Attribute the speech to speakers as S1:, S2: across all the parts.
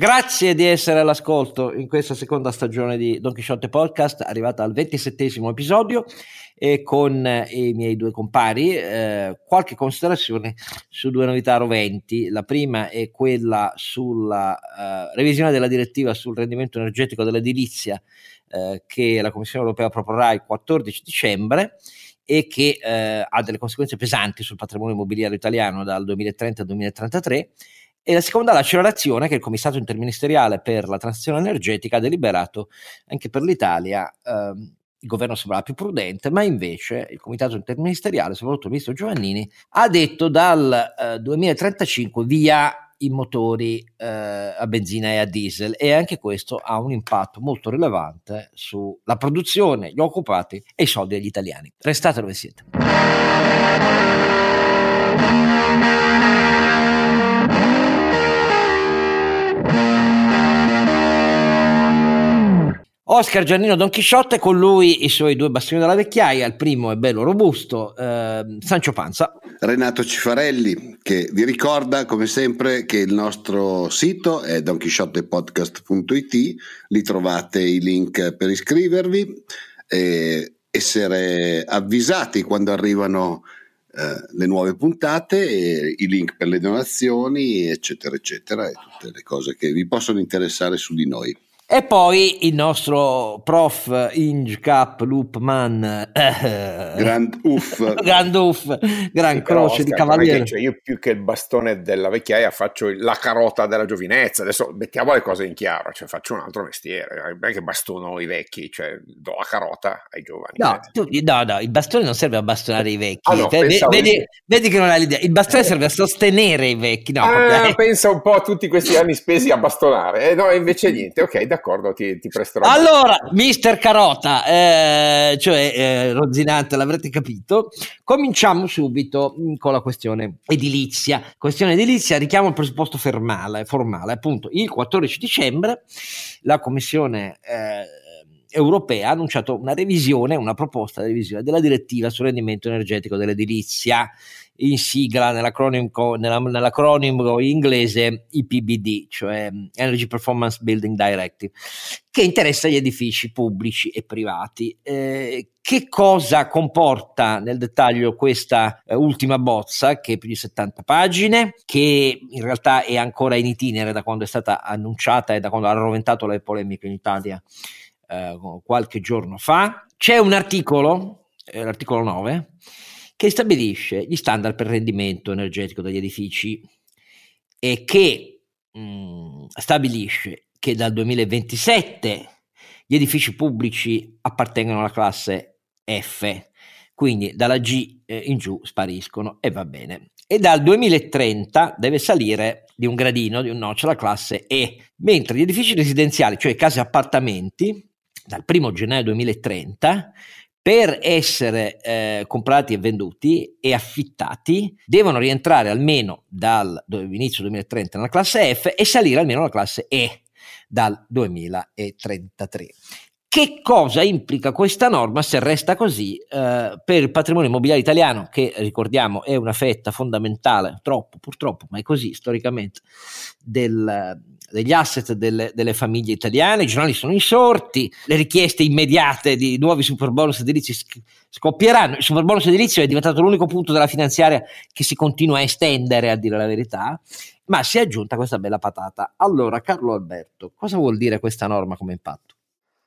S1: Grazie di essere all'ascolto in questa seconda stagione di Don Quixote Podcast, arrivata al ventisettesimo episodio e con eh, i miei due compari eh, qualche considerazione su due novità roventi. La prima è quella sulla eh, revisione della direttiva sul rendimento energetico dell'edilizia eh, che la Commissione europea proporrà il 14 dicembre e che eh, ha delle conseguenze pesanti sul patrimonio immobiliare italiano dal 2030 al 2033 e la seconda l'accelerazione che il Comitato interministeriale per la transizione energetica ha deliberato anche per l'Italia. Ehm, il governo sembrava più prudente, ma invece il Comitato interministeriale, soprattutto il ministro Giovannini, ha detto dal eh, 2035 via i motori eh, a benzina e a diesel e anche questo ha un impatto molto rilevante sulla produzione, gli occupati e i soldi degli italiani. Restate dove siete. Oscar Giannino Don Chisciotte, con lui i suoi due bastoni della vecchiaia, il primo è bello robusto, eh, Sancio Panza.
S2: Renato Cifarelli, che vi ricorda come sempre che il nostro sito è donchisciottepodcast.it, lì trovate i link per iscrivervi, e essere avvisati quando arrivano eh, le nuove puntate, i link per le donazioni, eccetera, eccetera, e tutte le cose che vi possono interessare su di noi.
S1: E poi il nostro prof Inge Cap Loopman
S2: eh, Grand Uff.
S1: Grand Uff Gran sì, Croce di Cavaliere.
S3: cioè io più che il bastone della vecchiaia faccio la carota della giovinezza. Adesso mettiamo le cose in chiaro cioè faccio un altro mestiere. Non è che bastono i vecchi cioè do la carota ai giovani.
S1: No, tu, no, no il bastone non serve a bastonare i vecchi. Ah, no, vedi, vedi, vedi, che non hai l'idea. Il bastone serve a sostenere i vecchi no,
S3: ah, pensa un po' a tutti questi anni spesi a bastonare. Eh, no invece niente ok da d'accordo, ti, ti presterò.
S1: Allora, mister Carota, eh, cioè eh, Rozzinante, l'avrete capito, cominciamo subito con la questione edilizia. Questione edilizia, richiamo il presupposto formale, formale appunto, il 14 dicembre la Commissione... Eh, europea ha annunciato una revisione, una proposta di revisione della direttiva sul rendimento energetico dell'edilizia in sigla nell'acronimo, nell'acronimo inglese IPBD, cioè Energy Performance Building Directive, che interessa gli edifici pubblici e privati. Eh, che cosa comporta nel dettaglio questa eh, ultima bozza, che è più di 70 pagine, che in realtà è ancora in itinere da quando è stata annunciata e da quando ha roventato le polemiche in Italia eh, qualche giorno fa? C'è un articolo, eh, l'articolo 9, che stabilisce gli standard per rendimento energetico degli edifici e che mh, mm, stabilisce che dal 2027 gli edifici pubblici appartengono alla classe F, quindi dalla G eh, in giù spariscono e va bene. E dal 2030 deve salire di un gradino, di un notch, la classe E, mentre gli edifici residenziali, cioè case appartamenti, dal 1 gennaio 2030 per essere eh, comprati e venduti e affittati devono rientrare almeno dall'inizio 2030 nella classe F e salire almeno alla classe E dal 2033. Che cosa implica questa norma se resta così eh, per il patrimonio immobiliare italiano, che ricordiamo è una fetta fondamentale, troppo purtroppo, ma è così storicamente, del, degli asset delle, delle, famiglie italiane, i giornali sono insorti, le richieste immediate di nuovi super bonus edilizi scoppieranno. Il super bonus edilizio è diventato l'unico punto della finanziaria che si continua a estendere, a dire la verità, ma si è aggiunta questa bella patata. Allora, Carlo Alberto, cosa vuol dire questa norma come impatto?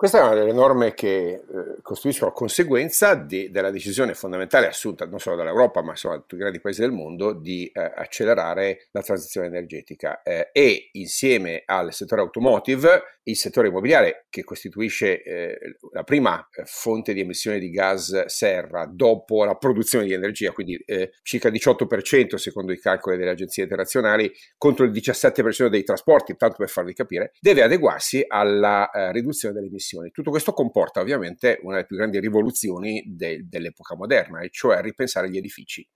S3: Questa è una delle norme che eh, costituiscono conseguenza di, della decisione fondamentale assunta non solo dall'Europa, ma insomma da tutti i grandi paesi del mondo di eh, accelerare la transizione energetica. Eh, e insieme al settore automotive, il settore immobiliare che costituisce eh, la prima eh, fonte di emissione di gas serra dopo la produzione di energia, quindi eh, circa il 18% secondo i calcoli delle agenzie internazionali contro il 17% dei trasporti, tanto per farvi capire, deve adeguarsi alla riduzione delle emissioni trasformazioni. Tutto questo comporta ovviamente una delle più grandi rivoluzioni de- dell'epoca moderna, e cioè ripensare gli edifici.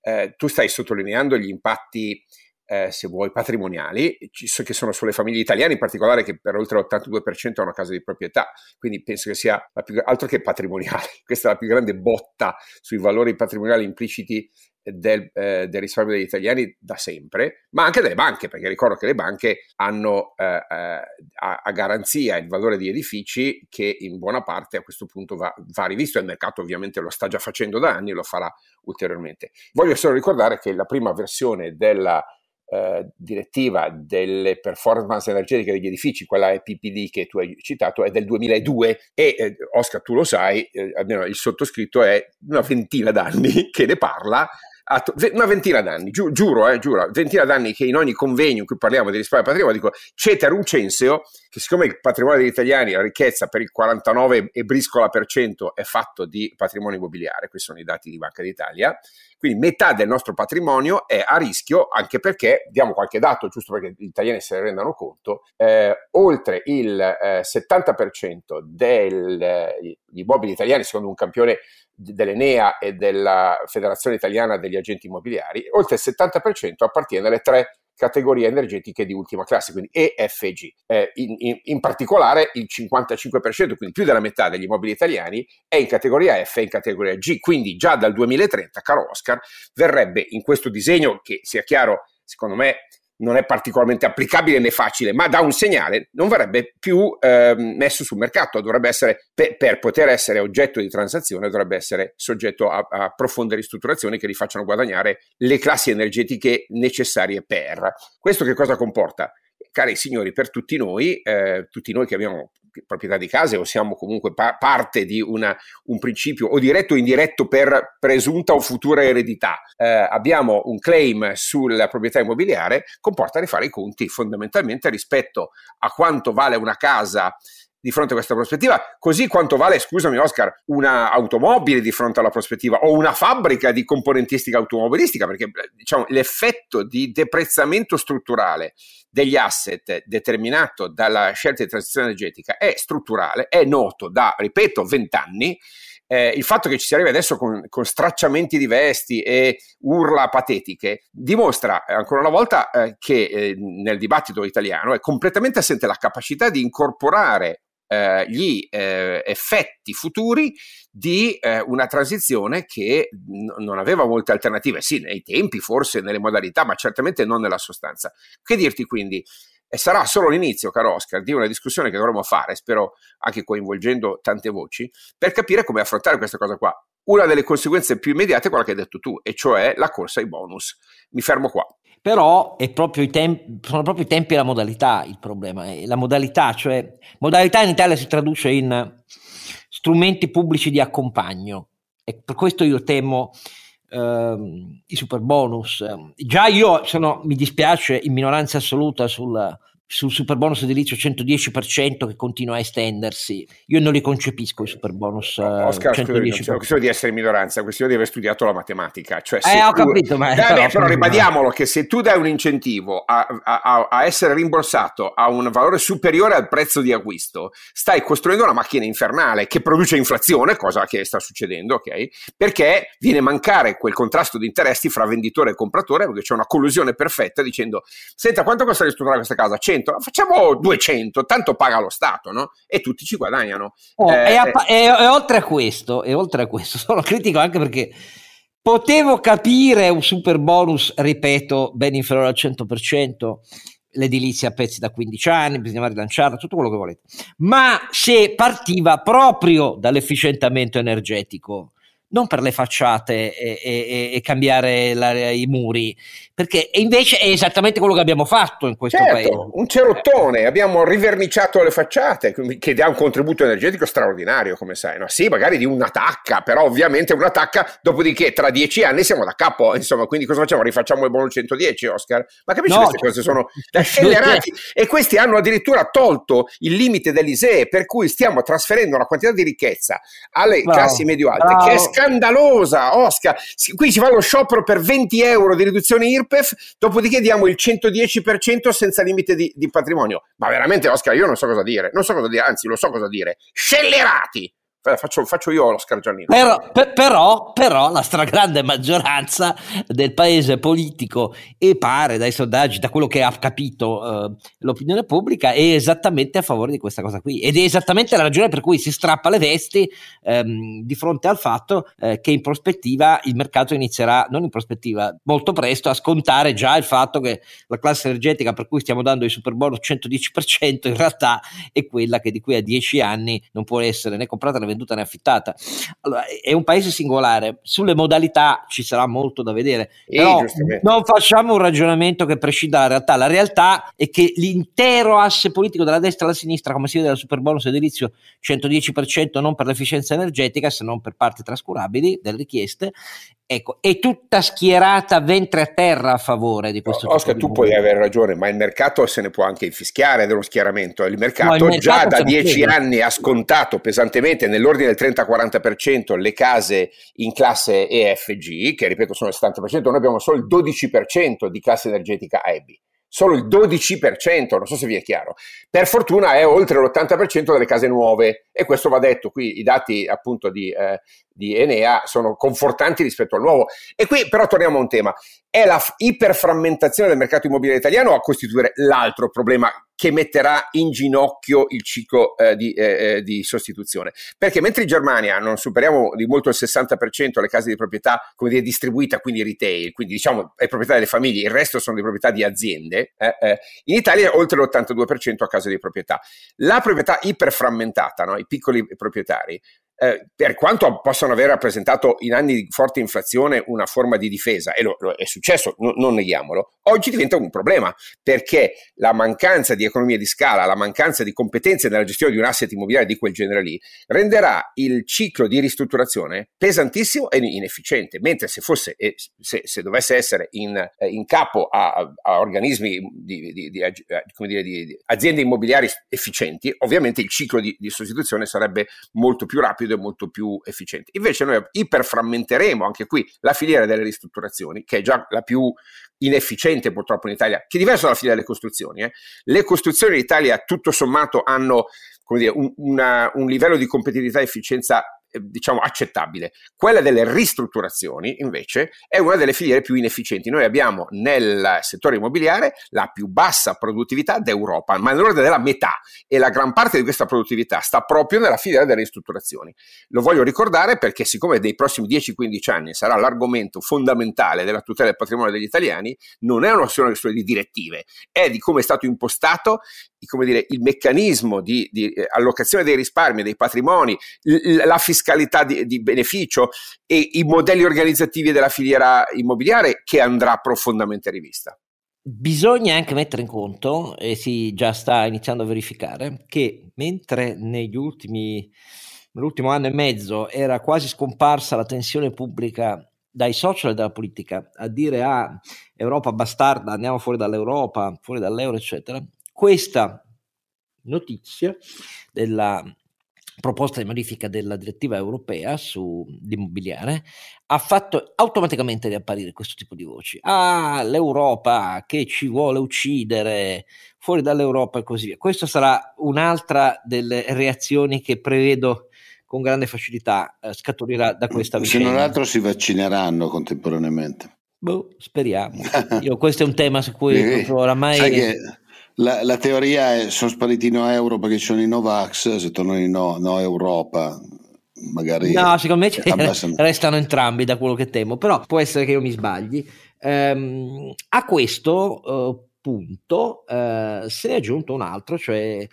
S3: Eh, tu stai sottolineando gli impatti eh, se vuoi, patrimoniali, che sono sulle famiglie italiane in particolare, che per oltre l'82% hanno casa di proprietà, quindi penso che sia più, altro che patrimoniale, questa è la più grande botta sui valori patrimoniali impliciti del, eh, del, risparmio degli italiani da sempre, ma anche delle banche, perché ricordo che le banche hanno eh, eh, a, a, garanzia il valore di edifici che in buona parte a questo punto va, va rivisto e il mercato ovviamente lo sta già facendo da anni e lo farà ulteriormente. Voglio solo ricordare che la prima versione della eh, direttiva delle performance energetiche degli edifici, quella EPPD che tu hai citato, è del 2002 e eh, Oscar tu lo sai, eh, almeno il sottoscritto è una ventina d'anni che ne parla. Una ventina d'anni, giu, giuro, eh, giuro, ventina d'anni che in ogni convegno in cui parliamo di risparmio patrimonio dico ceterum censeo, che siccome il patrimonio degli italiani, la ricchezza per il 49 e briscola per cento è fatto di patrimonio immobiliare, questi sono i dati di Banca d'Italia, quindi metà del nostro patrimonio è a rischio, anche perché, diamo qualche dato, giusto perché gli italiani se ne rendano conto, eh, oltre il eh, 70% degli eh, immobili italiani, secondo un campione dell'Enea e della Federazione Italiana degli Agenti Immobiliari, oltre il 70% appartiene alle tre categorie energetiche di ultima classe, quindi E, F e G. Eh, in, in, in, particolare il 55%, quindi più della metà degli immobili italiani, è in categoria F e in categoria G. Quindi già dal 2030, caro Oscar, verrebbe in questo disegno, che sia chiaro, secondo me non è particolarmente applicabile né facile, ma dà un segnale, non verrebbe più eh, messo sul mercato, dovrebbe essere, per, per, poter essere oggetto di transazione, dovrebbe essere soggetto a, a, profonde ristrutturazioni che gli facciano guadagnare le classi energetiche necessarie per. Questo che cosa comporta? Cari signori, per tutti noi, eh, tutti noi che abbiamo proprietà di case o siamo comunque pa- parte di una, un principio o diretto o indiretto per presunta o futura eredità, eh, abbiamo un claim sulla proprietà immobiliare, comporta rifare i conti fondamentalmente rispetto a quanto vale una casa di fronte a questa prospettiva, così quanto vale, scusami Oscar, un'automobile di fronte alla prospettiva o una fabbrica di componentistica automobilistica, perché diciamo, l'effetto di deprezzamento strutturale degli asset determinato dalla scelta di transizione energetica è strutturale, è noto da, ripeto, vent'anni. Eh, il fatto che ci si arrivi adesso con, con, stracciamenti di vesti e urla patetiche dimostra eh, ancora una volta eh, che eh, nel dibattito italiano è completamente assente la capacità di incorporare eh, gli eh, effetti futuri di eh, una transizione che n- non aveva molte alternative, sì, nei tempi, forse nelle modalità, ma certamente non nella sostanza. Che dirti quindi? E sarà solo l'inizio, caro Oscar, di una discussione che dovremo fare, spero anche coinvolgendo tante voci, per capire come affrontare questa cosa qua. Una delle conseguenze più immediate è quella che hai detto tu, e cioè la corsa ai bonus. Mi fermo qua.
S1: Però proprio tempi, sono proprio i tempi e la modalità il problema. La modalità, cioè modalità in Italia si traduce in strumenti pubblici di accompagno. E per questo io temo ehm, i super bonus. Già io sono, mi dispiace, in minoranza assoluta sul, sul super bonus edilizio 110% che continua a estendersi. Io non li concepisco i super bonus.
S3: Uh, Oscar, 110%. non è questione di essere minoranza, è questione di aver studiato la matematica. Cioè,
S1: eh, ho tu... capito, ma...
S3: Eh, però, però ribadiamolo che se tu dai un incentivo a, a, a, essere rimborsato a un valore superiore al prezzo di acquisto, stai costruendo una macchina infernale che produce inflazione, cosa che sta succedendo, ok? Perché viene a mancare quel contrasto di interessi fra venditore e compratore, perché c'è una collusione perfetta dicendo, senta, quanto costa ristrutturare questa casa? 100 100, facciamo 200, tanto paga lo Stato, no? E tutti ci guadagnano.
S1: Oh, eh, e, a, e, e, oltre a questo, e oltre a questo, sono critico anche perché potevo capire un super bonus, ripeto, ben inferiore al 100%, l'edilizia a pezzi da 15 anni, bisognava rilanciarla, tutto quello che volete. Ma se partiva proprio dall'efficientamento energetico, non per le facciate e, e, e cambiare la, i muri, perché invece è esattamente quello che abbiamo fatto in questo
S3: certo,
S1: paese.
S3: Un cerottone, abbiamo riverniciato le facciate, che dà un contributo energetico straordinario, come sai. No? Sì, magari di una tacca, però ovviamente una tacca, dopodiché tra dieci anni siamo da capo, insomma, quindi cosa facciamo? Rifacciamo il bonus 110, Oscar? Ma capisci no, queste cose sono scellerati e questi hanno addirittura tolto il limite dell'ISEE, per cui stiamo trasferendo una quantità di ricchezza alle bravo, classi medio-alte bravo. che è scandalosa, Oscar. Qui si fa lo sciopero per 20 euro di riduzione IRP IRPEF, dopodiché diamo il 110% senza limite di, di, patrimonio. Ma veramente, Oscar, io non so cosa dire, non so cosa dire, anzi, lo so cosa dire. Scellerati! Faccio, faccio io Oscar Giannino.
S1: Però, per, però, però, la stragrande maggioranza del paese politico e pare dai sondaggi, da quello che ha capito eh, l'opinione pubblica, è esattamente a favore di questa cosa qui. Ed è esattamente la ragione per cui si strappa le vesti ehm, di fronte al fatto eh, che in prospettiva il mercato inizierà, non in prospettiva, molto presto a scontare già il fatto che la classe energetica per cui stiamo dando i super bonus 110% in realtà è quella che di qui a 10 anni non può essere né comprata né venduta né affittata. Allora, è un paese singolare, sulle modalità ci sarà molto da vedere, però non facciamo un ragionamento che prescinda dalla realtà. La realtà è che l'intero asse politico dalla destra alla sinistra, come si vede dal super bonus edilizio 110% non per l'efficienza energetica, se non per parti trascurabili delle richieste, Ecco, è tutta schierata ventre a terra a favore di questo
S3: no, Oscar, tu puoi avere ragione, ma il mercato se ne può anche infischiare dello schieramento. Il mercato, no, il mercato già da dieci anni ha scontato pesantemente nell'ordine del 30-40% le case in classe EFG, che ripeto sono il 70%, noi abbiamo solo il 12% di classe energetica EBI solo il 12%, non so se vi è chiaro. Per fortuna è oltre l'80% delle case nuove e questo va detto, qui i dati appunto di, eh, di Enea sono confortanti rispetto al nuovo. E qui però torniamo a un tema, è la iperframmentazione del mercato immobiliare italiano a costituire l'altro problema che metterà in ginocchio il ciclo eh, di, eh, eh, di, sostituzione. Perché mentre in Germania non superiamo di molto il 60% le case di proprietà, come dire, distribuita, quindi retail, quindi diciamo è proprietà delle famiglie, il resto sono di proprietà di aziende, eh, eh, in Italia è oltre l'82% a case di proprietà. La proprietà iperframmentata, no? i piccoli proprietari, eh, per quanto possano aver rappresentato in anni di forte inflazione una forma di difesa, e lo, lo è successo, no, non neghiamolo, oggi diventa un problema perché la mancanza di economia di scala, la mancanza di competenze nella gestione di un asset immobiliare di quel genere lì, renderà il ciclo di ristrutturazione pesantissimo e inefficiente, mentre se fosse, se, se dovesse essere in, eh, in capo a, a, organismi di, di, di, dire, di, aziende immobiliari efficienti, ovviamente il ciclo di sostituzione sarebbe molto più rapido rapido e molto più efficiente. Invece noi iperframmenteremo anche qui la filiera delle ristrutturazioni, che è già la più inefficiente purtroppo in Italia, che è diversa dalla filiera delle costruzioni. Eh. Le costruzioni in Italia tutto sommato hanno dire, un, una, un livello di competitività e efficienza eh, diciamo accettabile. Quella delle ristrutturazioni, invece, è una delle filiere più inefficienti. Noi abbiamo nel settore immobiliare la più bassa produttività d'Europa, ma nell'ordine della metà e la gran parte di questa produttività sta proprio nella filiera delle ristrutturazioni. Lo voglio ricordare perché siccome dei prossimi 10-15 anni sarà l'argomento fondamentale della tutela del patrimonio degli italiani, non è una questione di direttive, è di come è stato impostato come dire, il meccanismo di, di eh, allocazione dei risparmi, dei patrimoni, la fiscalità fiscalità di, di, beneficio e i modelli organizzativi della filiera immobiliare che andrà profondamente rivista.
S1: Bisogna anche mettere in conto, e si già sta iniziando a verificare, che mentre negli ultimi, nell'ultimo anno e mezzo era quasi scomparsa la tensione pubblica dai social e dalla politica a dire ah, Europa bastarda, andiamo fuori dall'Europa, fuori dall'euro, eccetera, questa notizia della proposta di modifica della direttiva europea sull'immobiliare ha fatto automaticamente riapparire questo tipo di voci. Ah, l'Europa che ci vuole uccidere, fuori dall'Europa e così via. Questa sarà un'altra delle reazioni che prevedo con grande facilità eh, scaturirà da questa vicenda.
S2: Se non altro si vaccineranno contemporaneamente.
S1: Boh, speriamo. Io, questo è un tema su cui oramai...
S2: La, la, teoria è sono spariti i no euro perché ci sono i Novax, se tornano i no, no Europa magari...
S1: No, secondo me restano entrambi da quello che temo, però può essere che io mi sbagli. Um, a questo uh, punto uh, se ne è aggiunto un altro, cioè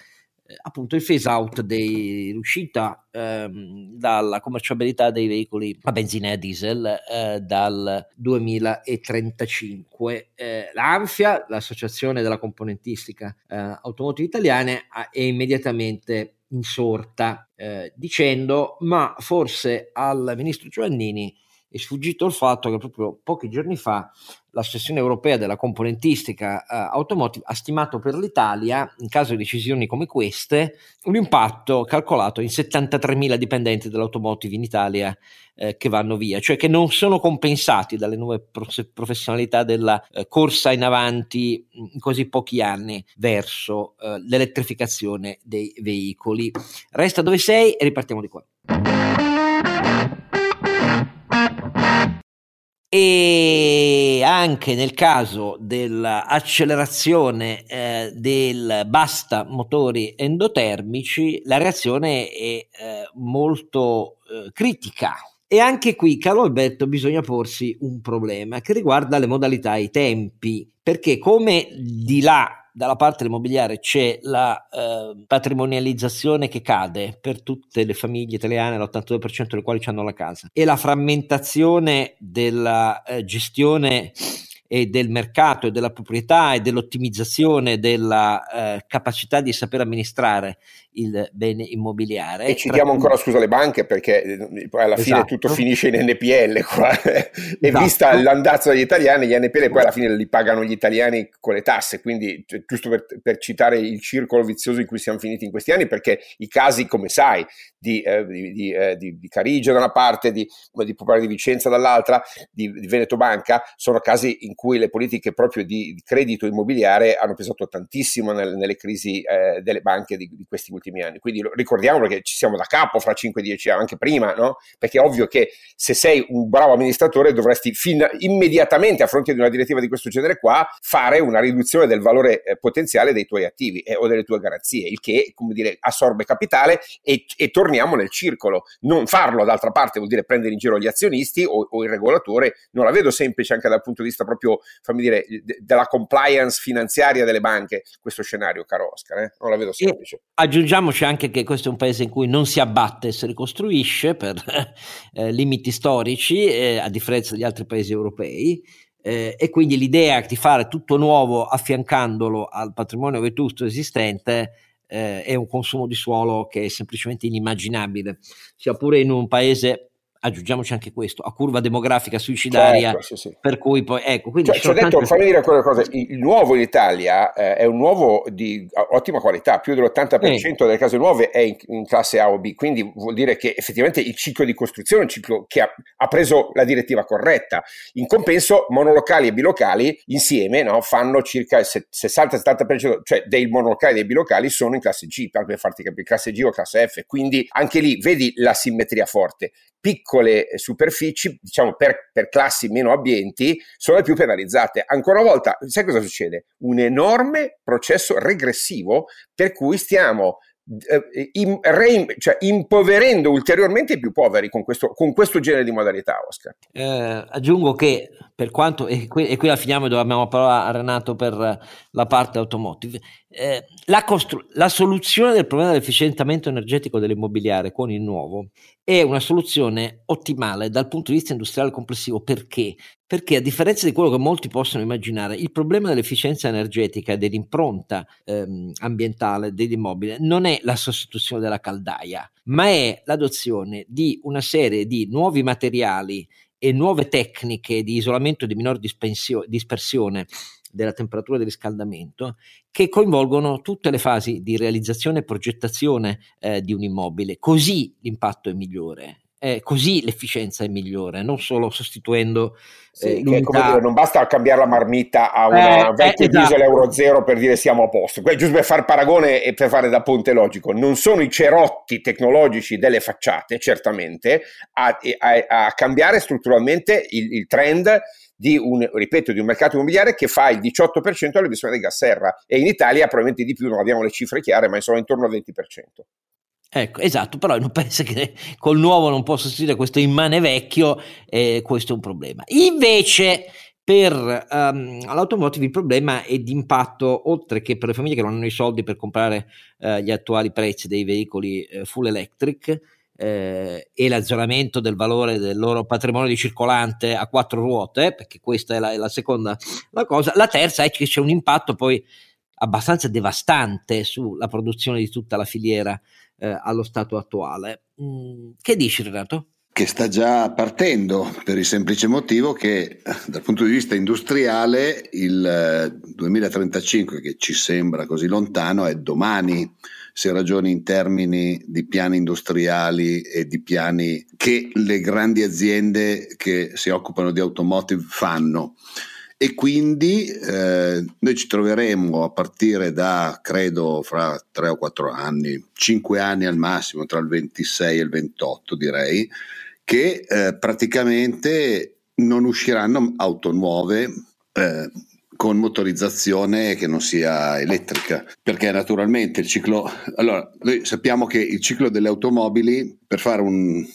S1: appunto il phase out dell'uscita ehm, dalla commerciabilità dei veicoli a benzina e a diesel eh, dal 2035. Eh, L'ANFIA, l'associazione della componentistica eh, automotive italiane, è immediatamente insorta eh, dicendo ma forse al ministro Giovannini è sfuggito il fatto che proprio pochi giorni fa l'Associazione Europea della Componentistica eh, Automotive ha stimato per l'Italia, in caso di decisioni come queste, un impatto calcolato in 73.000 dipendenti dell'automotive in Italia eh, che vanno via, cioè che non sono compensati dalle nuove professionalità della eh, corsa in avanti in così pochi anni verso eh, l'elettrificazione dei veicoli. Resta dove sei e ripartiamo di qua. E anche nel caso dell'accelerazione eh, del basta motori endotermici la reazione è eh, molto eh, critica. E anche qui, caro Alberto, bisogna porsi un problema che riguarda le modalità e i tempi, perché come di là dalla parte dell'immobiliare c'è la eh, patrimonializzazione che cade per tutte le famiglie italiane, l'82% delle quali hanno la casa, e la frammentazione della eh, gestione e del mercato e della proprietà e dell'ottimizzazione della eh, capacità di saper amministrare il bene immobiliare.
S3: E citiamo ancora scusa le banche perché eh, poi alla esatto. fine tutto finisce in NPL qua. e esatto. vista l'andazzo degli italiani, gli NPL poi alla fine li pagano gli italiani con le tasse, quindi giusto per, per citare il circolo vizioso in cui siamo finiti in questi anni, perché i casi, come sai, di, eh, di, di, eh, di, di Carige da una parte, di, di Popolare di Vicenza dall'altra, di, di Veneto Banca, sono casi in cui le politiche proprio di, credito immobiliare hanno pesato tantissimo nel, nelle crisi eh, delle banche di, questi ultimi anni. Quindi ricordiamolo che ci siamo da capo fra 5-10 anni, anche prima, no? Perché è ovvio che se sei un bravo amministratore dovresti fin, immediatamente a fronte di una direttiva di questo genere qua fare una riduzione del valore eh, potenziale dei tuoi attivi eh, o delle tue garanzie, il che, come dire, assorbe capitale e, e torniamo nel circolo. Non farlo, d'altra parte, vuol dire prendere in giro gli azionisti o, o il regolatore. Non la vedo semplice anche dal punto di vista proprio, fammi dire, de- della compliance finanziaria delle banche, questo scenario, caro Oscar. Eh? Non la vedo semplice. E
S1: aggiungiamoci anche che questo è un paese in cui non si abbatte e si ricostruisce per eh, limiti storici, eh, a differenza degli altri paesi europei. Eh, e quindi l'idea di fare tutto nuovo affiancandolo al patrimonio vetusto esistente eh, è un consumo di suolo che è semplicemente inimmaginabile, sia pure in un paese aggiungiamoci anche questo, a curva demografica suicidaria, certo, sì, sì. per cui pui ecco, quindi
S3: cioè, soltanto... detto, fammi dire quelle cose, il nuovo in Italia eh, è un nuovo di ottima qualità, più dell'80% sì. delle case nuove è in, in, classe A o B, quindi vuol dire che effettivamente il ciclo di costruzione è un ciclo che ha, ha preso la direttiva corretta, in compenso monolocali e bilocali insieme no, fanno circa il 60-70%, cioè dei monolocali e dei bilocali sono in classe G, per farti capire, classe G o classe F, quindi anche lì vedi la simmetria forte piccole superfici, diciamo per, per, classi meno abbienti, sono le più penalizzate. Ancora una volta, sai cosa succede? Un enorme processo regressivo per cui stiamo eh, in, re, cioè, impoverendo ulteriormente i più poveri con questo, con questo genere di modalità, Oscar.
S1: Eh, aggiungo che per quanto, e qui, e qui la finiamo e dobbiamo la parola a Renato per la parte automotive, eh, la, costru- la, soluzione del problema dell'efficientamento energetico dell'immobiliare con il nuovo è una soluzione ottimale dal punto di vista industriale complessivo. Perché? Perché a differenza di quello che molti possono immaginare, il problema dell'efficienza energetica e dell'impronta ehm, ambientale dell'immobile non è la sostituzione della caldaia, ma è l'adozione di una serie di nuovi materiali e nuove tecniche di isolamento di minor dispersione della temperatura di riscaldamento che coinvolgono tutte le fasi di realizzazione e progettazione eh, di un immobile. Così l'impatto è migliore. Eh, così l'efficienza è migliore, non solo sostituendo
S3: sì, eh, che, dire, non basta cambiare la marmitta a una eh, vecchia eh, diesel esatto. Euro 0 per dire siamo a posto. Que- giusto per fare paragone e per fare da ponte logico, non sono i cerotti tecnologici delle facciate, certamente, a, a, a cambiare strutturalmente il, il trend di un, ripeto, di un mercato immobiliare che fa il 18% all'emissione di gas serra e in Italia probabilmente di più, non abbiamo le cifre chiare, ma insomma intorno al 20%.
S1: Ecco, esatto, però un paese che col nuovo non può sostituire questo immane vecchio, eh, questo è un problema. Invece per um, l'automotive il problema è di impatto, oltre che per le famiglie che non hanno i soldi per comprare uh, gli attuali prezzi dei veicoli uh, full electric, eh, e l'azzeramento del valore del loro patrimonio di circolante a quattro ruote, perché questa è la, è la seconda la cosa. La terza è che c'è un impatto poi abbastanza devastante sulla produzione di tutta la filiera eh, allo stato attuale. Mm, che dici Renato?
S2: che sta già partendo per il semplice motivo che dal punto di vista industriale il 2035 che ci sembra così lontano è domani se ragioni in termini di piani industriali e di piani che le grandi aziende che si occupano di automotive fanno. E quindi eh, noi ci troveremo a partire da, credo, fra tre o quattro anni, cinque anni al massimo, tra il 26 e il 28 direi, che eh, praticamente non usciranno auto nuove eh, con motorizzazione che non sia elettrica, perché naturalmente il ciclo, allora noi sappiamo che il ciclo delle automobili per fare un,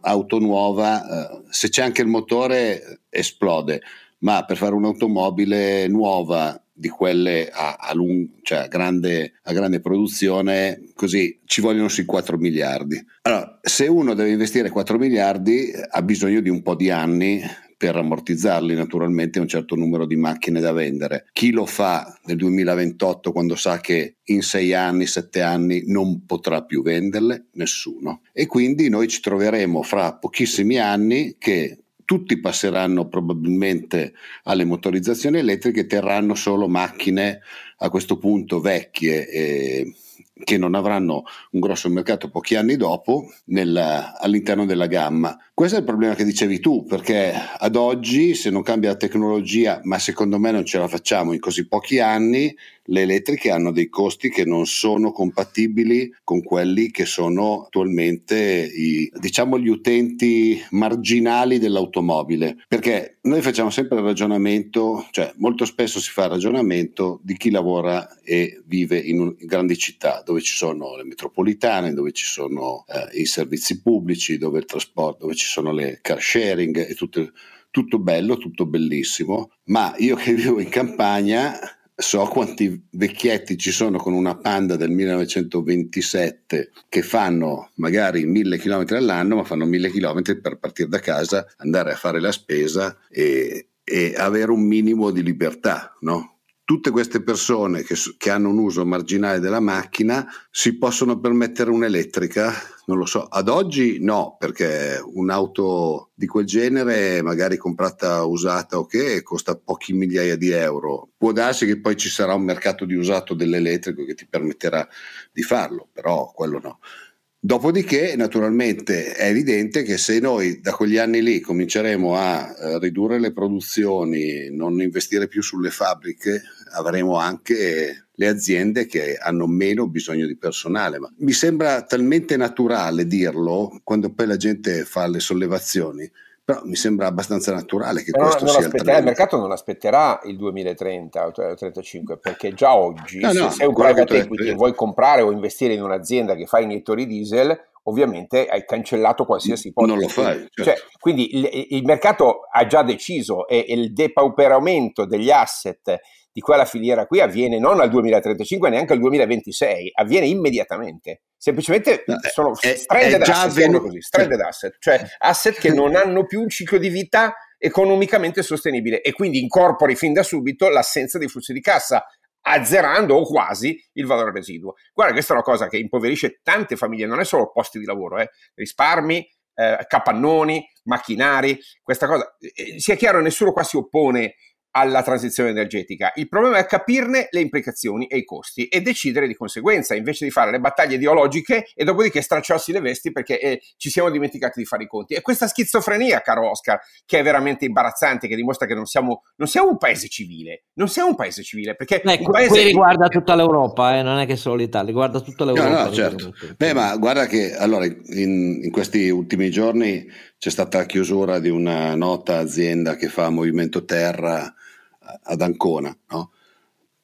S2: auto nuova, eh, se c'è anche il motore esplode, ma per fare un'automobile nuova di quelle a, a, lung- cioè a, grande, a, grande, produzione, così ci vogliono sui 4 miliardi. Allora, se uno deve investire 4 miliardi, ha bisogno di un po' di anni per ammortizzarli naturalmente un certo numero di macchine da vendere. Chi lo fa nel 2028 quando sa che in sei anni, sette anni non potrà più venderle? Nessuno. E quindi noi ci troveremo fra pochissimi anni che tutti passeranno probabilmente alle motorizzazioni elettriche terranno solo macchine a questo punto vecchie e che non avranno un grosso mercato pochi anni dopo nella, all'interno della gamma. Questo è il problema che dicevi tu, perché ad oggi se non cambia la tecnologia, ma secondo me non ce la facciamo in così pochi anni, le elettriche hanno dei costi che non sono compatibili con quelli che sono attualmente i, diciamo gli utenti marginali dell'automobile. Perché noi facciamo sempre il ragionamento cioè molto spesso si fa il ragionamento di chi lavora e vive in, un, in grandi città dove ci sono le metropolitane dove ci sono eh, i servizi pubblici dove il trasporto dove ci sono le car sharing e tutto, tutto bello tutto bellissimo. Ma io che vivo in campagna so quanti vecchietti ci sono con una Panda del 1927 che fanno magari mille chilometri all'anno, ma fanno mille chilometri per partire da casa, andare a fare la spesa e, e avere un minimo di libertà, no? Tutte queste persone che, che, hanno un uso marginale della macchina si possono permettere un'elettrica? Non lo so, ad oggi no, perché un'auto di quel genere, magari comprata usata o che, costa pochi migliaia di euro. Può darsi che poi ci sarà un mercato di usato dell'elettrico che ti permetterà di farlo, però quello no. Dopodiché, naturalmente, è evidente che se noi da quegli anni lì cominceremo a eh, ridurre le produzioni, non investire più sulle fabbriche, avremo anche le aziende che hanno meno bisogno di personale. Ma mi sembra talmente naturale dirlo quando poi la gente fa le sollevazioni però mi sembra abbastanza naturale che Però questo sia il
S3: trend. Il mercato non aspetterà il 2030 o 2035 perché già oggi no, se no, sei un private equity e vuoi comprare o investire in un'azienda che fa iniettori diesel ovviamente hai cancellato qualsiasi ipotesi.
S2: Non lo fai.
S3: Certo. Cioè, quindi il, il, mercato ha già deciso e il depauperamento degli asset di quella filiera qui avviene non al 2035, neanche al 2026, avviene immediatamente. Semplicemente no, sono è, stranded, è asset, così, stranded asset, cioè asset che non hanno più un ciclo di vita economicamente sostenibile e quindi incorpori fin da subito l'assenza dei flussi di cassa, azzerando o quasi il valore residuo. Guarda, questa è una cosa che impoverisce tante famiglie, non è solo posti di lavoro, eh, risparmi, eh, capannoni, macchinari, questa cosa, eh, sia chiaro, nessuno qua si oppone alla transizione energetica. Il problema è capirne le implicazioni e i costi e decidere di conseguenza, invece di fare le battaglie ideologiche e dopodiché stracciarsi le vesti perché eh, ci siamo dimenticati di fare i conti. E questa schizofrenia, caro Oscar, che è veramente imbarazzante, che dimostra che non siamo, non siamo un paese civile. Non siamo un paese civile perché...
S1: Ecco,
S3: paese...
S1: qui riguarda tutta l'Europa, eh, non è che solo l'Italia, riguarda tutta l'Europa.
S2: No, no, certo. Beh, ma guarda che allora in, in questi ultimi giorni c'è stata la chiusura di una nota azienda che fa movimento terra ad Ancona, no?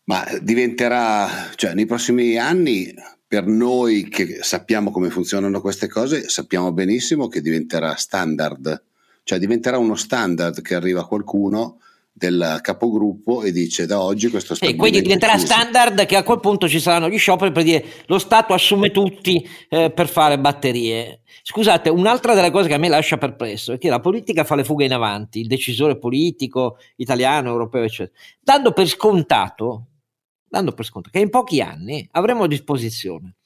S2: ma diventerà, cioè nei prossimi anni, per noi che sappiamo come funzionano queste cose, sappiamo benissimo che diventerà standard, cioè diventerà uno standard che arriva qualcuno del capogruppo e dice da oggi questo
S1: E quindi diventerà chiuso. standard che a quel punto ci saranno gli scioperi per dire lo Stato assume tutti eh, per fare batterie. Scusate, un'altra delle cose che a me lascia perplesso è che la politica fa le fughe in avanti, il decisore politico italiano, europeo, eccetera, dando per scontato, dando per scontato che in pochi anni avremo a disposizione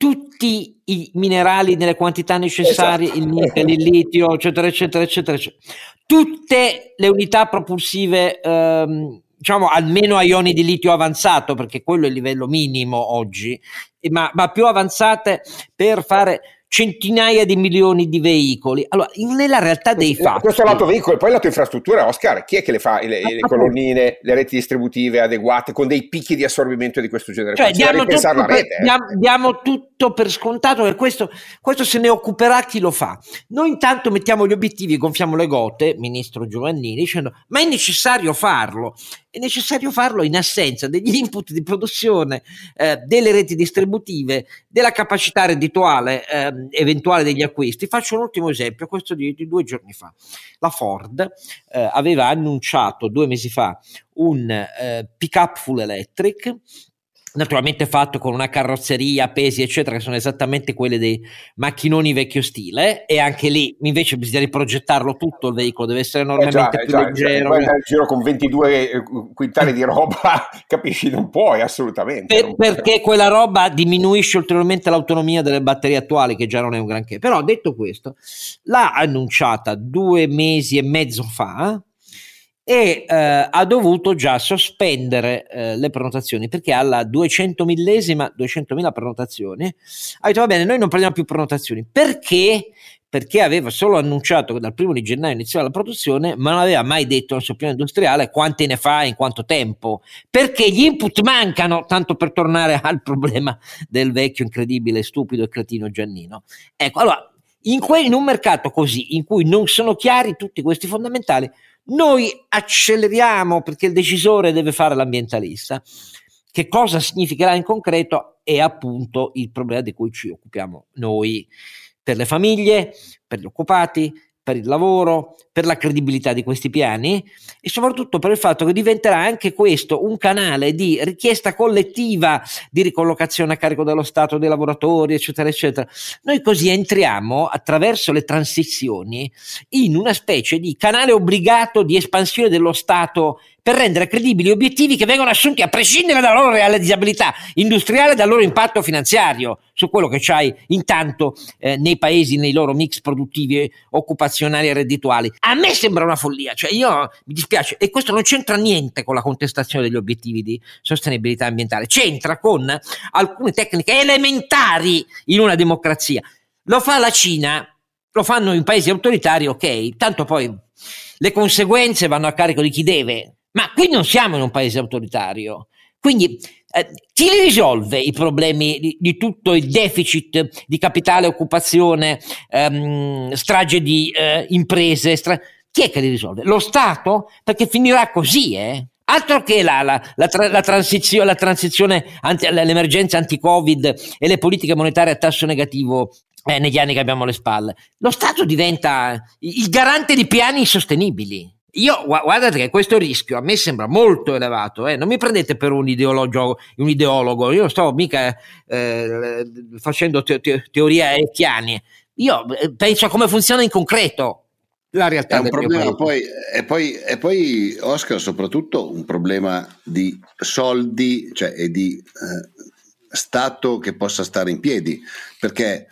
S1: tutti i minerali nelle quantità necessarie, esatto. il nickel, il litio, eccetera, eccetera, eccetera, eccetera. Tutte le unità propulsive, ehm, diciamo almeno a ioni di litio avanzato, perché quello è il livello minimo oggi, ma, ma più avanzate per fare centinaia di milioni di veicoli. Allora, nella realtà dei fatti...
S3: Questo lato veicolo, poi lato infrastruttura, Oscar, chi è che le fa? Le, le colonnine, le reti distributive adeguate con dei picchi di assorbimento di questo genere?
S1: Cioè, diamo tutto, per, rete, eh? diamo, diamo tutto, per scontato che questo, questo, se ne occuperà chi lo fa. Noi intanto mettiamo gli obiettivi, gonfiamo le gote, ministro Giovannini, dicendo ma è necessario farlo è necessario farlo in assenza degli input di produzione, eh, delle reti distributive, della capacità reddituale eh, eventuale degli acquisti. Faccio un ultimo esempio, questo di, di due giorni fa. La Ford eh, aveva annunciato due mesi fa un eh, pick-up full electric naturalmente fatto con una carrozzeria, pesi eccetera che sono esattamente quelle dei macchinoni vecchio stile e anche lì invece bisogna riprogettarlo tutto il veicolo deve essere enormemente eh già, più già, leggero.
S3: già, giro con 22 eh, quintali di roba capisci? Non puoi assolutamente
S1: per, perché quella roba diminuisce ulteriormente l'autonomia delle batterie attuali che già non è un granché. Però detto questo l'ha annunciata due mesi e mezzo fa e eh, ha dovuto già sospendere eh, le prenotazioni perché alla 200 millesima 200.000 prenotazioni ha detto va bene noi non prendiamo più prenotazioni perché? Perché aveva solo annunciato che dal primo di gennaio iniziava la produzione, ma non aveva mai detto nel suo piano industriale quante ne fa in quanto tempo, perché gli input mancano, tanto per tornare al problema del vecchio incredibile, stupido e cretino Giannino. Ecco, allora, in, que- in un mercato così, in cui non sono chiari tutti questi fondamentali, noi acceleriamo perché il decisore deve fare l'ambientalista. Che cosa significherà in concreto è appunto il problema di cui ci occupiamo noi per le famiglie, per gli occupati, per il lavoro, per la credibilità di questi piani e soprattutto per il fatto che diventerà anche questo un canale di richiesta collettiva di ricollocazione a carico dello Stato dei lavoratori, eccetera, eccetera. Noi così entriamo attraverso le transizioni in una specie di canale obbligato di espansione dello Stato per rendere credibili obiettivi che vengono assunti a prescindere dalla loro realizzabilità industriale e dal loro impatto finanziario su quello che c'hai intanto eh, nei paesi, nei loro mix produttivi, occupazionali e reddituali. A me sembra una follia, cioè io mi dispiace e questo non c'entra niente con la contestazione degli obiettivi di sostenibilità ambientale, c'entra con alcune tecniche elementari in una democrazia. Lo fa la Cina, lo fanno in paesi autoritari, ok, tanto poi le conseguenze vanno a carico di chi deve, ma qui non siamo in un paese autoritario. Quindi eh, chi risolve i problemi di, di, tutto il deficit di capitale, occupazione, ehm, strage di eh, imprese? Stra- chi è che li risolve? Lo Stato? Perché finirà così, eh? Altro che la, la, la, tra, la transizione, transizione anti, l'emergenza anti-Covid e le politiche monetarie a tasso negativo eh, negli anni che abbiamo alle spalle. Lo Stato diventa il garante di piani sostenibili. Io guardate che questo rischio a me sembra molto elevato, eh? non mi prendete per un ideologo, un ideologo. io non sto mica eh, facendo te- te- teoria ecchiani, io eh, penso a come funziona in concreto la realtà.
S2: È un problema poi, e, poi, e poi, Oscar, soprattutto un problema di soldi cioè, e di eh, Stato che possa stare in piedi, perché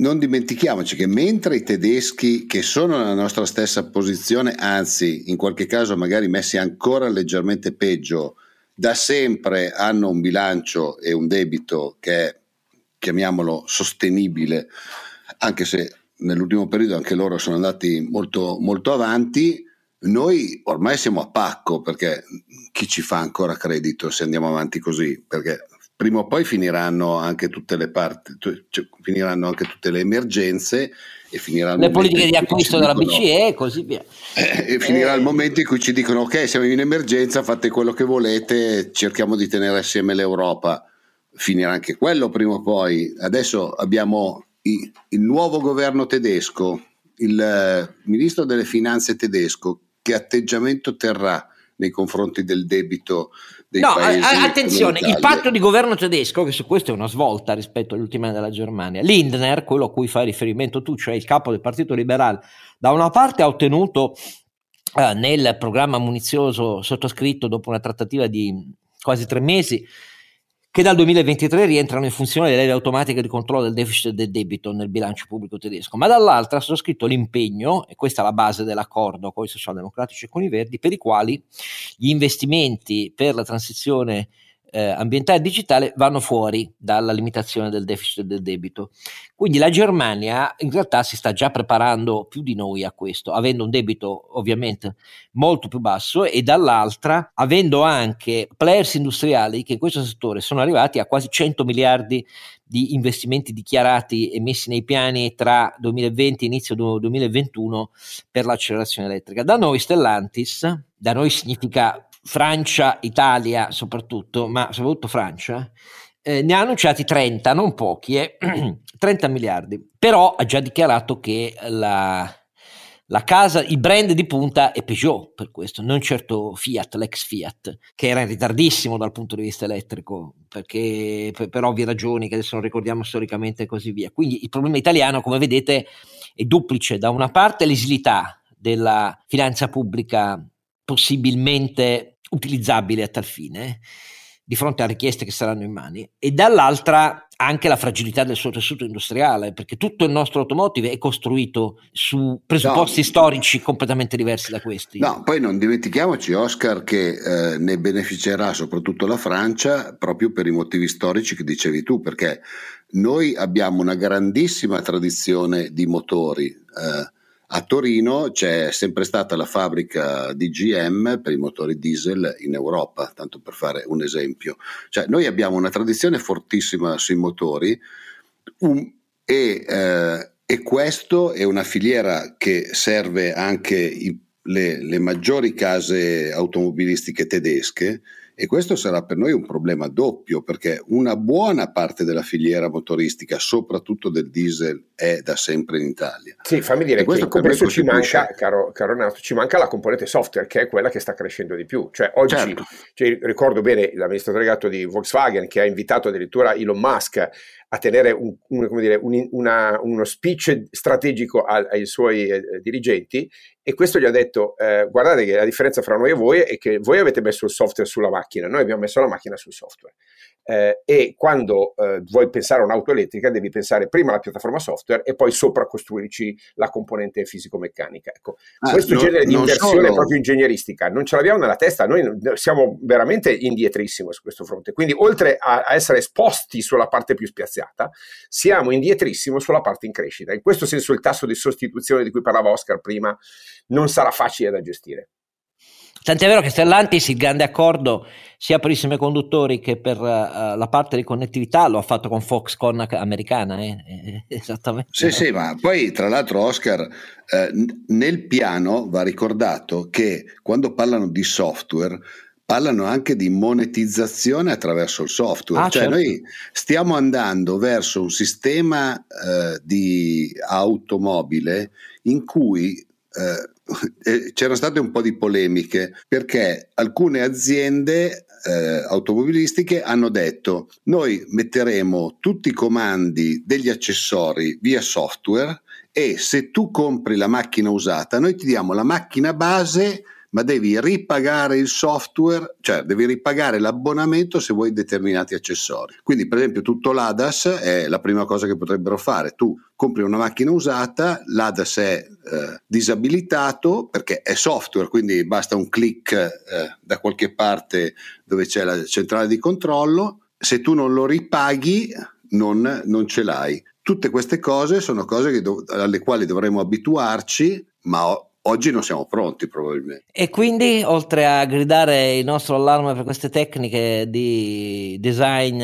S2: non dimentichiamoci che mentre i tedeschi, che sono nella nostra stessa posizione, anzi in qualche caso magari messi ancora leggermente peggio, da sempre hanno un bilancio e un debito che è, chiamiamolo, sostenibile, anche se nell'ultimo periodo anche loro sono andati molto, molto avanti, noi ormai siamo a pacco perché chi ci fa ancora credito se andiamo avanti così? Perché prima o poi finiranno anche tutte le parti, cioè, finiranno anche tutte le emergenze e finiranno
S1: le politiche di acquisto della dicono, BCE e così via.
S2: Eh, e finirà eh. il momento in cui ci dicono ok, siamo in emergenza, fate quello che volete, cerchiamo di tenere assieme l'Europa. Finirà anche quello prima o poi. Adesso abbiamo i, il nuovo governo tedesco, il eh, ministro delle finanze tedesco, che atteggiamento terrà nei confronti del debito dei no, paesi.
S1: A- attenzione, il patto di governo tedesco, che su questo è una svolta rispetto agli ultimi anni della Germania, Lindner, quello a cui fai riferimento tu, cioè il capo del Partito Liberale, da una parte ha ottenuto eh, nel programma munizioso sottoscritto dopo una trattativa di quasi tre mesi che dal 2023 rientrano in funzione le leve automatiche di controllo del deficit del debito nel bilancio pubblico tedesco, ma dall'altra è stato scritto l'impegno, e questa è la base dell'accordo con i socialdemocratici e con i verdi, per i quali gli investimenti per la transizione eh, ambientale e digitale vanno fuori dalla limitazione del deficit del debito. Quindi la Germania in realtà si sta già preparando più di noi a questo, avendo un debito ovviamente molto più basso e dall'altra avendo anche players industriali che in questo settore sono arrivati a quasi 100 miliardi di investimenti dichiarati e messi nei piani tra 2020 e inizio 2021 per l'accelerazione elettrica. Da noi Stellantis, da noi significa Francia, Italia soprattutto, ma soprattutto Francia, eh, ne ha annunciati 30, non pochi, eh, 30 miliardi. Però ha già dichiarato che la, la casa, il brand di punta è Peugeot per questo, non certo Fiat, l'ex Fiat, che era in ritardissimo dal punto di vista elettrico, perché per, per ovvie ragioni che adesso non ricordiamo storicamente e così via. Quindi il problema italiano, come vedete, è duplice. Da una parte l'esilità della finanza pubblica possibilmente utilizzabile a tal fine di fronte a richieste che saranno in mani e dall'altra anche la fragilità del suo tessuto industriale perché tutto il nostro automotive è costruito su presupposti no, storici completamente diversi da questi.
S2: No, poi non dimentichiamoci Oscar che eh, ne beneficerà soprattutto la Francia proprio per i motivi storici che dicevi tu perché noi abbiamo una grandissima tradizione di motori eh, a Torino c'è sempre stata la fabbrica di GM per i motori diesel in Europa, tanto per fare un esempio. Cioè, noi abbiamo una tradizione fortissima sui motori um, e, eh, e questo è una filiera che serve anche i, le, le maggiori case automobilistiche tedesche e questo sarà per noi un problema doppio perché una buona parte della filiera motoristica, soprattutto del diesel, è da sempre in Italia.
S3: Sì, fammi dire che in compresso ci manca, caro, caro Renato, ci manca la componente software che è quella che sta crescendo di più. Cioè oggi, certo. cioè, ricordo bene l'amministratore delegato di Volkswagen che ha invitato addirittura Elon Musk a tenere un, un, dire, un, una, uno speech strategico ai, ai suoi eh, dirigenti e questo gli ha detto eh, guardate che la differenza fra noi e voi è che voi avete messo il software sulla macchina, noi abbiamo messo la macchina sul software eh, e quando eh, vuoi pensare a un'auto elettrica devi pensare prima alla piattaforma software e poi sopra costruirci la componente fisico-meccanica. Ecco, ah, questo no, genere di inversione solo... proprio ingegneristica non ce l'abbiamo nella testa, noi siamo veramente indietrissimo su questo fronte, quindi oltre a, a essere esposti sulla parte più spiazzata, siamo indietrissimo sulla parte in crescita. In questo senso il tasso di sostituzione di cui parlava Oscar prima non sarà facile da gestire.
S1: Tant'è vero che Stellantis il grande accordo sia per i semiconduttori che per uh, la parte di connettività lo ha fatto con Foxconn americana. Eh? Esattamente.
S2: Sì, sì, ma poi tra l'altro Oscar, eh, nel piano va ricordato che quando parlano di software parlano anche di monetizzazione attraverso il software. Ah, cioè certo. noi stiamo andando verso un sistema eh, di automobile in cui eh, eh, c'erano state un po' di polemiche perché alcune aziende eh, automobilistiche hanno detto noi metteremo tutti i comandi degli accessori via software e se tu compri la macchina usata noi ti diamo la macchina base ma devi ripagare il software, cioè devi ripagare l'abbonamento se vuoi determinati accessori. Quindi, per esempio, tutto l'ADAS è la prima cosa che potrebbero fare. Tu compri una macchina usata, l'ADAS è eh, disabilitato perché è software, quindi basta un clic eh, da qualche parte dove c'è la centrale di controllo. Se tu non lo ripaghi, non, non ce l'hai. Tutte queste cose sono cose do- alle quali dovremmo abituarci, ma Oggi non siamo pronti probabilmente.
S1: E quindi, oltre a gridare il nostro allarme per queste tecniche di design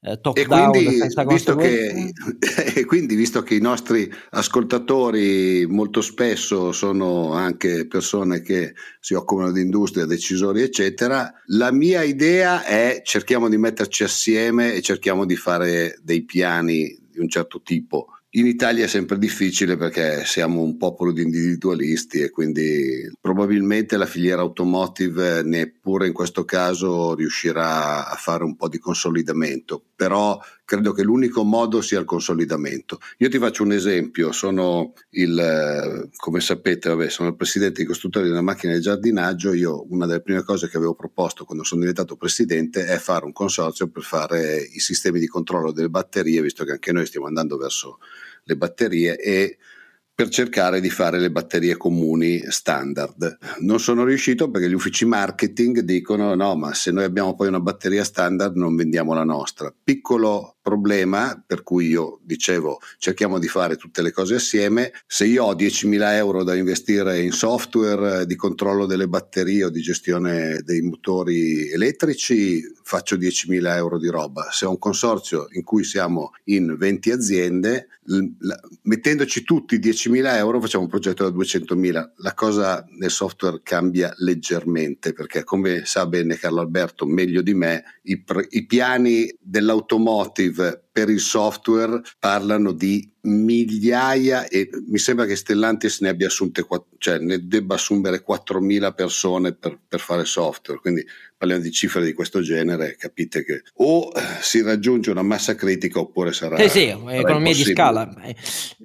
S1: eh, top
S2: e
S1: down
S2: quindi, visto che, e quindi, visto che i nostri ascoltatori molto spesso sono anche persone che si occupano di industria, decisori, eccetera, la mia idea è cerchiamo di metterci assieme e cerchiamo di fare dei piani di un certo tipo in Italia è sempre difficile perché siamo un popolo di individualisti e quindi probabilmente la filiera automotive neppure in questo caso riuscirà a fare un po' di consolidamento. però credo che l'unico modo sia il consolidamento. Io ti faccio un esempio, sono il, come sapete, vabbè, sono il presidente dei costruttori della macchina di giardinaggio, io una delle prime cose che avevo proposto quando sono diventato presidente è fare un consorzio per fare i sistemi di controllo delle batterie, visto che anche noi stiamo andando verso le batterie e per cercare di fare le batterie comuni standard. Non sono riuscito perché gli uffici marketing dicono no, ma se noi abbiamo poi una batteria standard non vendiamo la nostra. Piccolo problema per cui io dicevo cerchiamo di fare tutte le cose assieme. Se io ho 10.000 euro da investire in software di controllo delle batterie o di gestione dei motori elettrici, faccio 10.000 euro di roba. Se ho un consorzio in cui siamo in 20 aziende, mettendoci tutti 10.000 euro facciamo un progetto da 200.000. La cosa nel software cambia leggermente perché come sa bene Carlo Alberto meglio di me, i, i piani dell'automotive per il software parlano di migliaia e mi sembra che Stellantis ne abbia assunte, cioè ne debba assumere 4.000 persone per, per fare software, quindi parliamo di cifre di questo genere, capite che o si raggiunge una massa critica oppure sarà...
S1: Eh sì, economia di scala. Eh,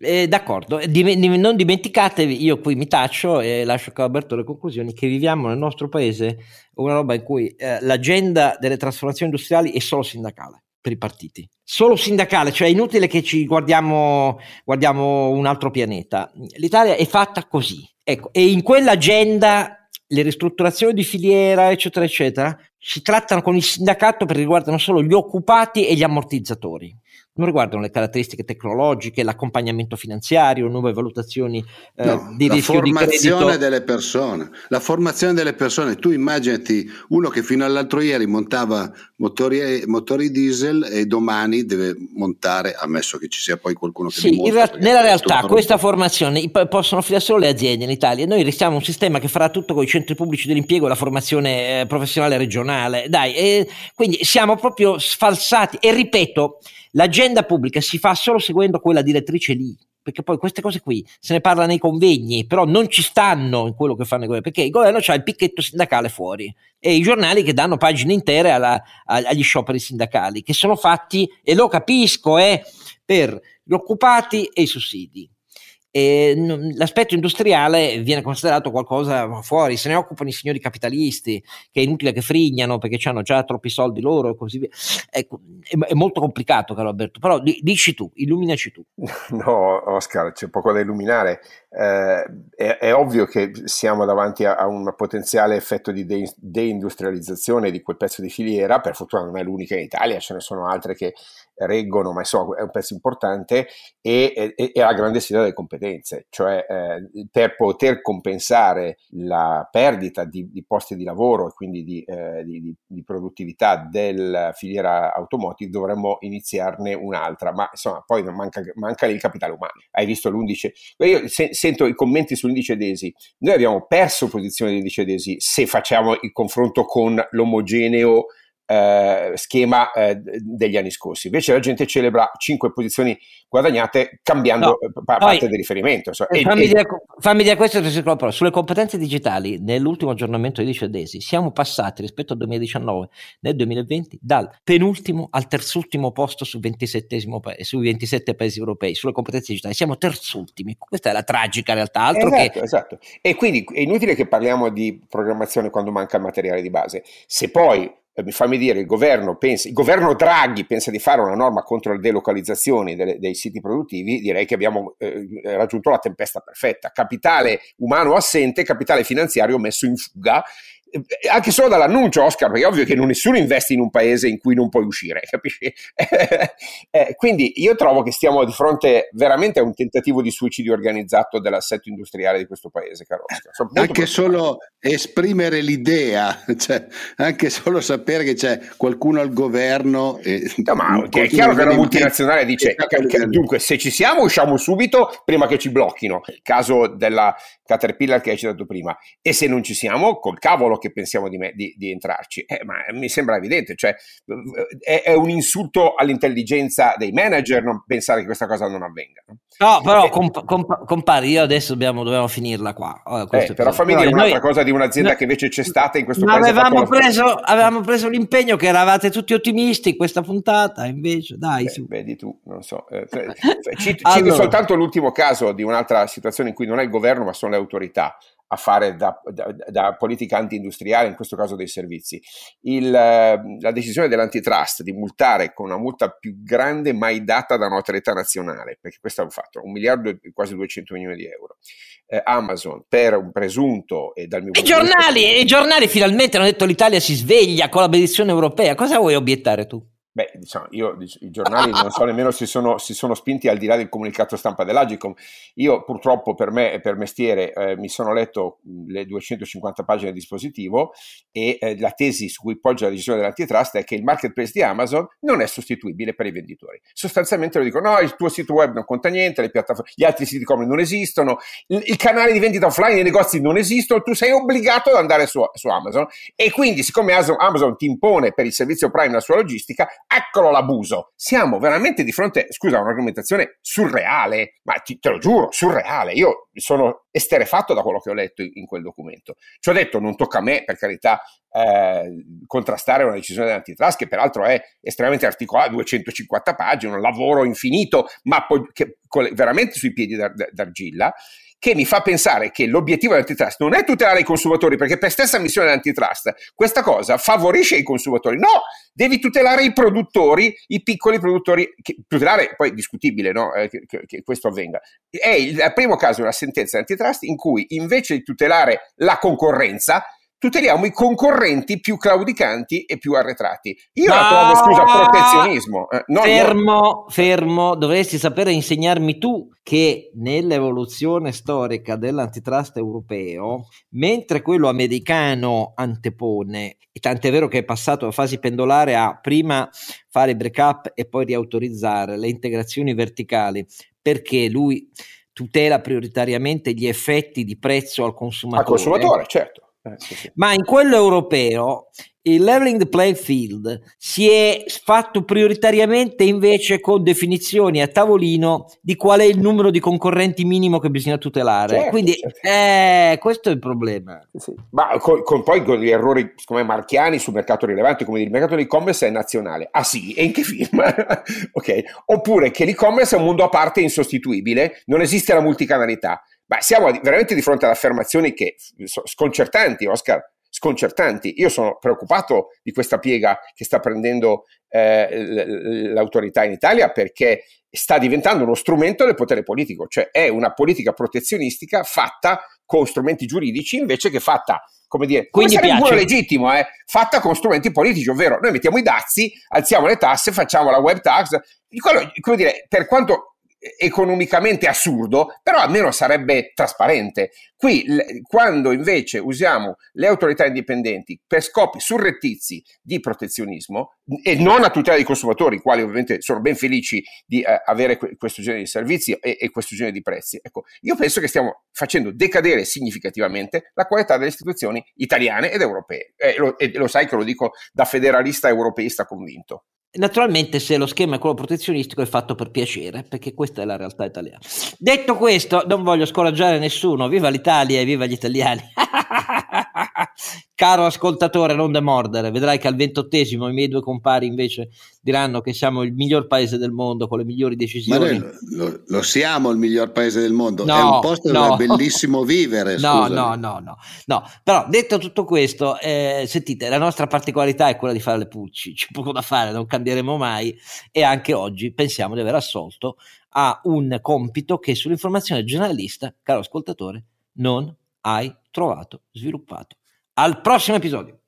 S1: eh, d'accordo, Dim- non dimenticatevi, io qui mi taccio e lascio a Alberto le conclusioni, che viviamo nel nostro paese una roba in cui eh, l'agenda delle trasformazioni industriali è solo sindacale per i partiti. Solo sindacale, cioè è inutile che ci guardiamo, guardiamo un altro pianeta. L'Italia è fatta così. Ecco, e in quell'agenda le ristrutturazioni di filiera, eccetera, eccetera, si trattano con il sindacato perché riguardano solo gli occupati e gli ammortizzatori non riguardano le caratteristiche tecnologiche, l'accompagnamento finanziario, nuove valutazioni eh, no, di rischio di credito.
S2: La formazione delle persone, la formazione delle persone. Tu immaginati uno che fino all'altro ieri montava motori, motori diesel e domani deve montare, ammesso che ci sia poi qualcuno che
S1: sì, in ra- nella realtà questa formazione possono fare solo le aziende in Italia. Noi restiamo un sistema che farà tutto con i centri pubblici dell'impiego e la formazione eh, professionale regionale. Dai, e quindi siamo proprio sfalsati e ripeto L'agenda pubblica si fa solo seguendo quella direttrice lì, perché poi queste cose qui se ne parla nei convegni, però non ci stanno in quello che fanno i governi, perché il governo ha il picchetto sindacale fuori e i giornali che danno pagine intere alla, agli scioperi sindacali, che sono fatti, e lo capisco, eh, per gli occupati e i sussidi. L'aspetto industriale viene considerato qualcosa fuori, se ne occupano i signori capitalisti, che è inutile che frignano perché hanno già troppi soldi loro e così via. Ecco, è, è, molto complicato, caro Alberto, però dici tu, illuminaci tu.
S3: No, Oscar, c'è poco da illuminare. Eh, è, è, ovvio che siamo davanti a, a un potenziale effetto di de- deindustrializzazione di quel pezzo di filiera, per fortuna non è l'unica in Italia, ce ne sono altre che reggono, ma insomma è un pezzo importante e, e, e la grande sfida delle competenze, cioè eh, per poter compensare la perdita di, di, posti di lavoro e quindi di, eh, di, di, produttività della filiera automotive dovremmo iniziarne un'altra, ma insomma poi manca, manca il capitale umano. Hai visto l'indice? Io se, sento i commenti sull'indice DESI, noi abbiamo perso posizione di indice DESI se facciamo il confronto con l'omogeneo eh, schema eh, degli anni scorsi. Invece la gente celebra cinque posizioni guadagnate cambiando no, eh, pa- parte del riferimento.
S1: So, e, fammi, e... Dire, fammi, Dire, questo sulle competenze digitali nell'ultimo aggiornamento di Dicedesi siamo passati rispetto al 2019 nel 2020 dal penultimo al terzultimo posto su 27 sui 27 paesi europei sulle competenze digitali siamo terzultimi questa è la tragica realtà altro
S3: esatto,
S1: che...
S3: esatto. e quindi è inutile che parliamo di programmazione quando manca il materiale di base se poi fammi dire, il governo, pensa, il governo Draghi pensa di fare una norma contro le delocalizzazioni delle, dei siti produttivi, direi che abbiamo eh, raggiunto la tempesta perfetta. Capitale umano assente, capitale finanziario messo in fuga eh, anche solo dall'annuncio, Oscar, perché è ovvio che non nessuno investe in un paese in cui non puoi uscire, capisci? eh, quindi io trovo che stiamo di fronte veramente a un tentativo di suicidio organizzato dell'assetto industriale di questo paese, caro Oscar.
S2: Anche solo esprimere l'idea, cioè, anche solo sapere che c'è qualcuno al governo.
S3: E no, ma è chiaro che una multinazionale dice: dunque, se ci siamo, usciamo subito prima che ci blocchino. Il caso della Caterpillar che hai citato prima, e se non ci siamo, col cavolo che pensiamo di, me, di, di entrarci. Eh, ma mi sembra evidente, cioè è, è, un insulto all'intelligenza dei manager non pensare che questa cosa non avvenga.
S1: No, però comp- comp- compari, io adesso dobbiamo, dobbiamo finirla qua.
S3: Eh, però fammi dire un'altra noi, cosa di un'azienda noi, che invece c'è stata in questo paese.
S1: Avevamo preso, avevamo preso l'impegno che eravate tutti ottimisti in questa puntata, invece dai.
S3: Beh, vedi tu, non so. Eh, cito, allora. cito soltanto l'ultimo caso di un'altra situazione in cui non è il governo ma sono le autorità a fare da, da, da, politica anti-industriale, in questo caso dei servizi. Il, la decisione dell'antitrust di multare con una multa più grande mai data da un'autorità nazionale, perché questo è un fatto, un miliardo e quasi 200 milioni di euro. Eh, Amazon per un presunto e dal mio
S1: I giornali, vista... i giornali finalmente hanno detto l'Italia si sveglia con la benedizione europea. Cosa vuoi obiettare tu?
S3: Beh, diciamo, io i giornali non so nemmeno se sono, si sono spinti al di là del comunicato stampa dell'Agicom. Io purtroppo per me e per mestiere eh, mi sono letto le 250 pagine del dispositivo e eh, la tesi su cui poggia la decisione dell'antitrust è che il marketplace di Amazon non è sostituibile per i venditori. Sostanzialmente lo dicono, no, il tuo sito web non conta niente, gli altri siti come non esistono, il, il, canale di vendita offline, i negozi non esistono, tu sei obbligato ad andare su, su Amazon e quindi siccome Amazon, Amazon ti impone per il servizio Prime la sua logistica, eccolo l'abuso. Siamo veramente di fronte, scusa, a un'argomentazione surreale, ma ti, te lo giuro, surreale. Io sono esterefatto da quello che ho letto in, quel documento. Ci ho detto, non tocca a me, per carità, eh, contrastare una decisione dell'antitrust, che peraltro è estremamente articolata, 250 pagine, un lavoro infinito, ma poi, che, veramente sui piedi d'argilla che mi fa pensare che l'obiettivo dell'antitrust non è tutelare i consumatori, perché per stessa missione dell'antitrust questa cosa favorisce i consumatori. No, devi tutelare i produttori, i piccoli produttori, che, tutelare poi è discutibile no? eh, che, che, questo avvenga. È il, il primo caso di una sentenza dell'antitrust in cui invece di tutelare la concorrenza, tuteliamo i concorrenti più claudicanti e più arretrati. Io no, la trovo, scusa, protezionismo.
S1: Eh, no, fermo, no. fermo, dovresti sapere insegnarmi tu che nell'evoluzione storica dell'antitrust europeo, mentre quello americano antepone, e tant'è vero che è passato da fasi pendolare a prima fare break up e poi riautorizzare le integrazioni verticali, perché lui tutela prioritariamente gli effetti di prezzo al consumatore.
S3: Al consumatore, certo
S1: eh, sì, sì. Ma in quello europeo il leveling the playing field si è fatto prioritariamente invece con definizioni a tavolino di qual è il numero di concorrenti minimo che bisogna tutelare. Certo, Quindi certo. Eh, questo è il problema.
S3: Sì, Ma con, con, poi con gli errori come marchiani sul mercato rilevante, come dire, il mercato dell'e-commerce è nazionale. Ah sì, e in che firma? ok. Oppure che l'e-commerce è un mondo a parte insostituibile, non esiste la multicanalità. Ma siamo veramente di fronte ad affermazioni che sconcertanti, Oscar, sconcertanti. Io sono preoccupato di questa piega che sta prendendo eh, l'autorità in Italia perché sta diventando uno strumento del potere politico, cioè è una politica protezionistica fatta con strumenti giuridici invece che fatta come dire,
S1: Quindi come
S3: sarebbe legittimo, eh, fatta con strumenti politici, ovvero noi mettiamo i dazi, alziamo le tasse, facciamo la web tax, quello, come dire, per quanto economicamente assurdo, però almeno sarebbe trasparente. Qui, quando invece usiamo le autorità indipendenti per scopi surrettizi di protezionismo e non a tutela dei consumatori, i quali ovviamente sono ben felici di eh, avere que- questo genere di servizi e-, e, questo genere di prezzi, ecco, io penso che stiamo facendo decadere significativamente la qualità delle istituzioni italiane ed europee. E lo, e lo sai che lo dico da federalista europeista convinto.
S1: Naturalmente se lo schema è quello protezionistico è fatto per piacere, perché questa è la realtà italiana. Detto questo, non voglio scoraggiare nessuno, viva l'Italia e viva gli italiani. Caro ascoltatore, non demordere, vedrai che al ventottesimo i miei due compari invece diranno che siamo il miglior paese del mondo con le migliori decisioni.
S2: Ma lo, lo, siamo il miglior paese del mondo, no, è un posto no. dove è bellissimo vivere.
S1: No, no, no, no, no. Però detto tutto questo, eh, sentite, la nostra particolarità è quella di fare le pulci, c'è poco da fare, non cambieremo mai e anche oggi pensiamo di aver assolto a un compito che sull'informazione giornalista, caro ascoltatore, non hai trovato sviluppato. Al prossimo episodio.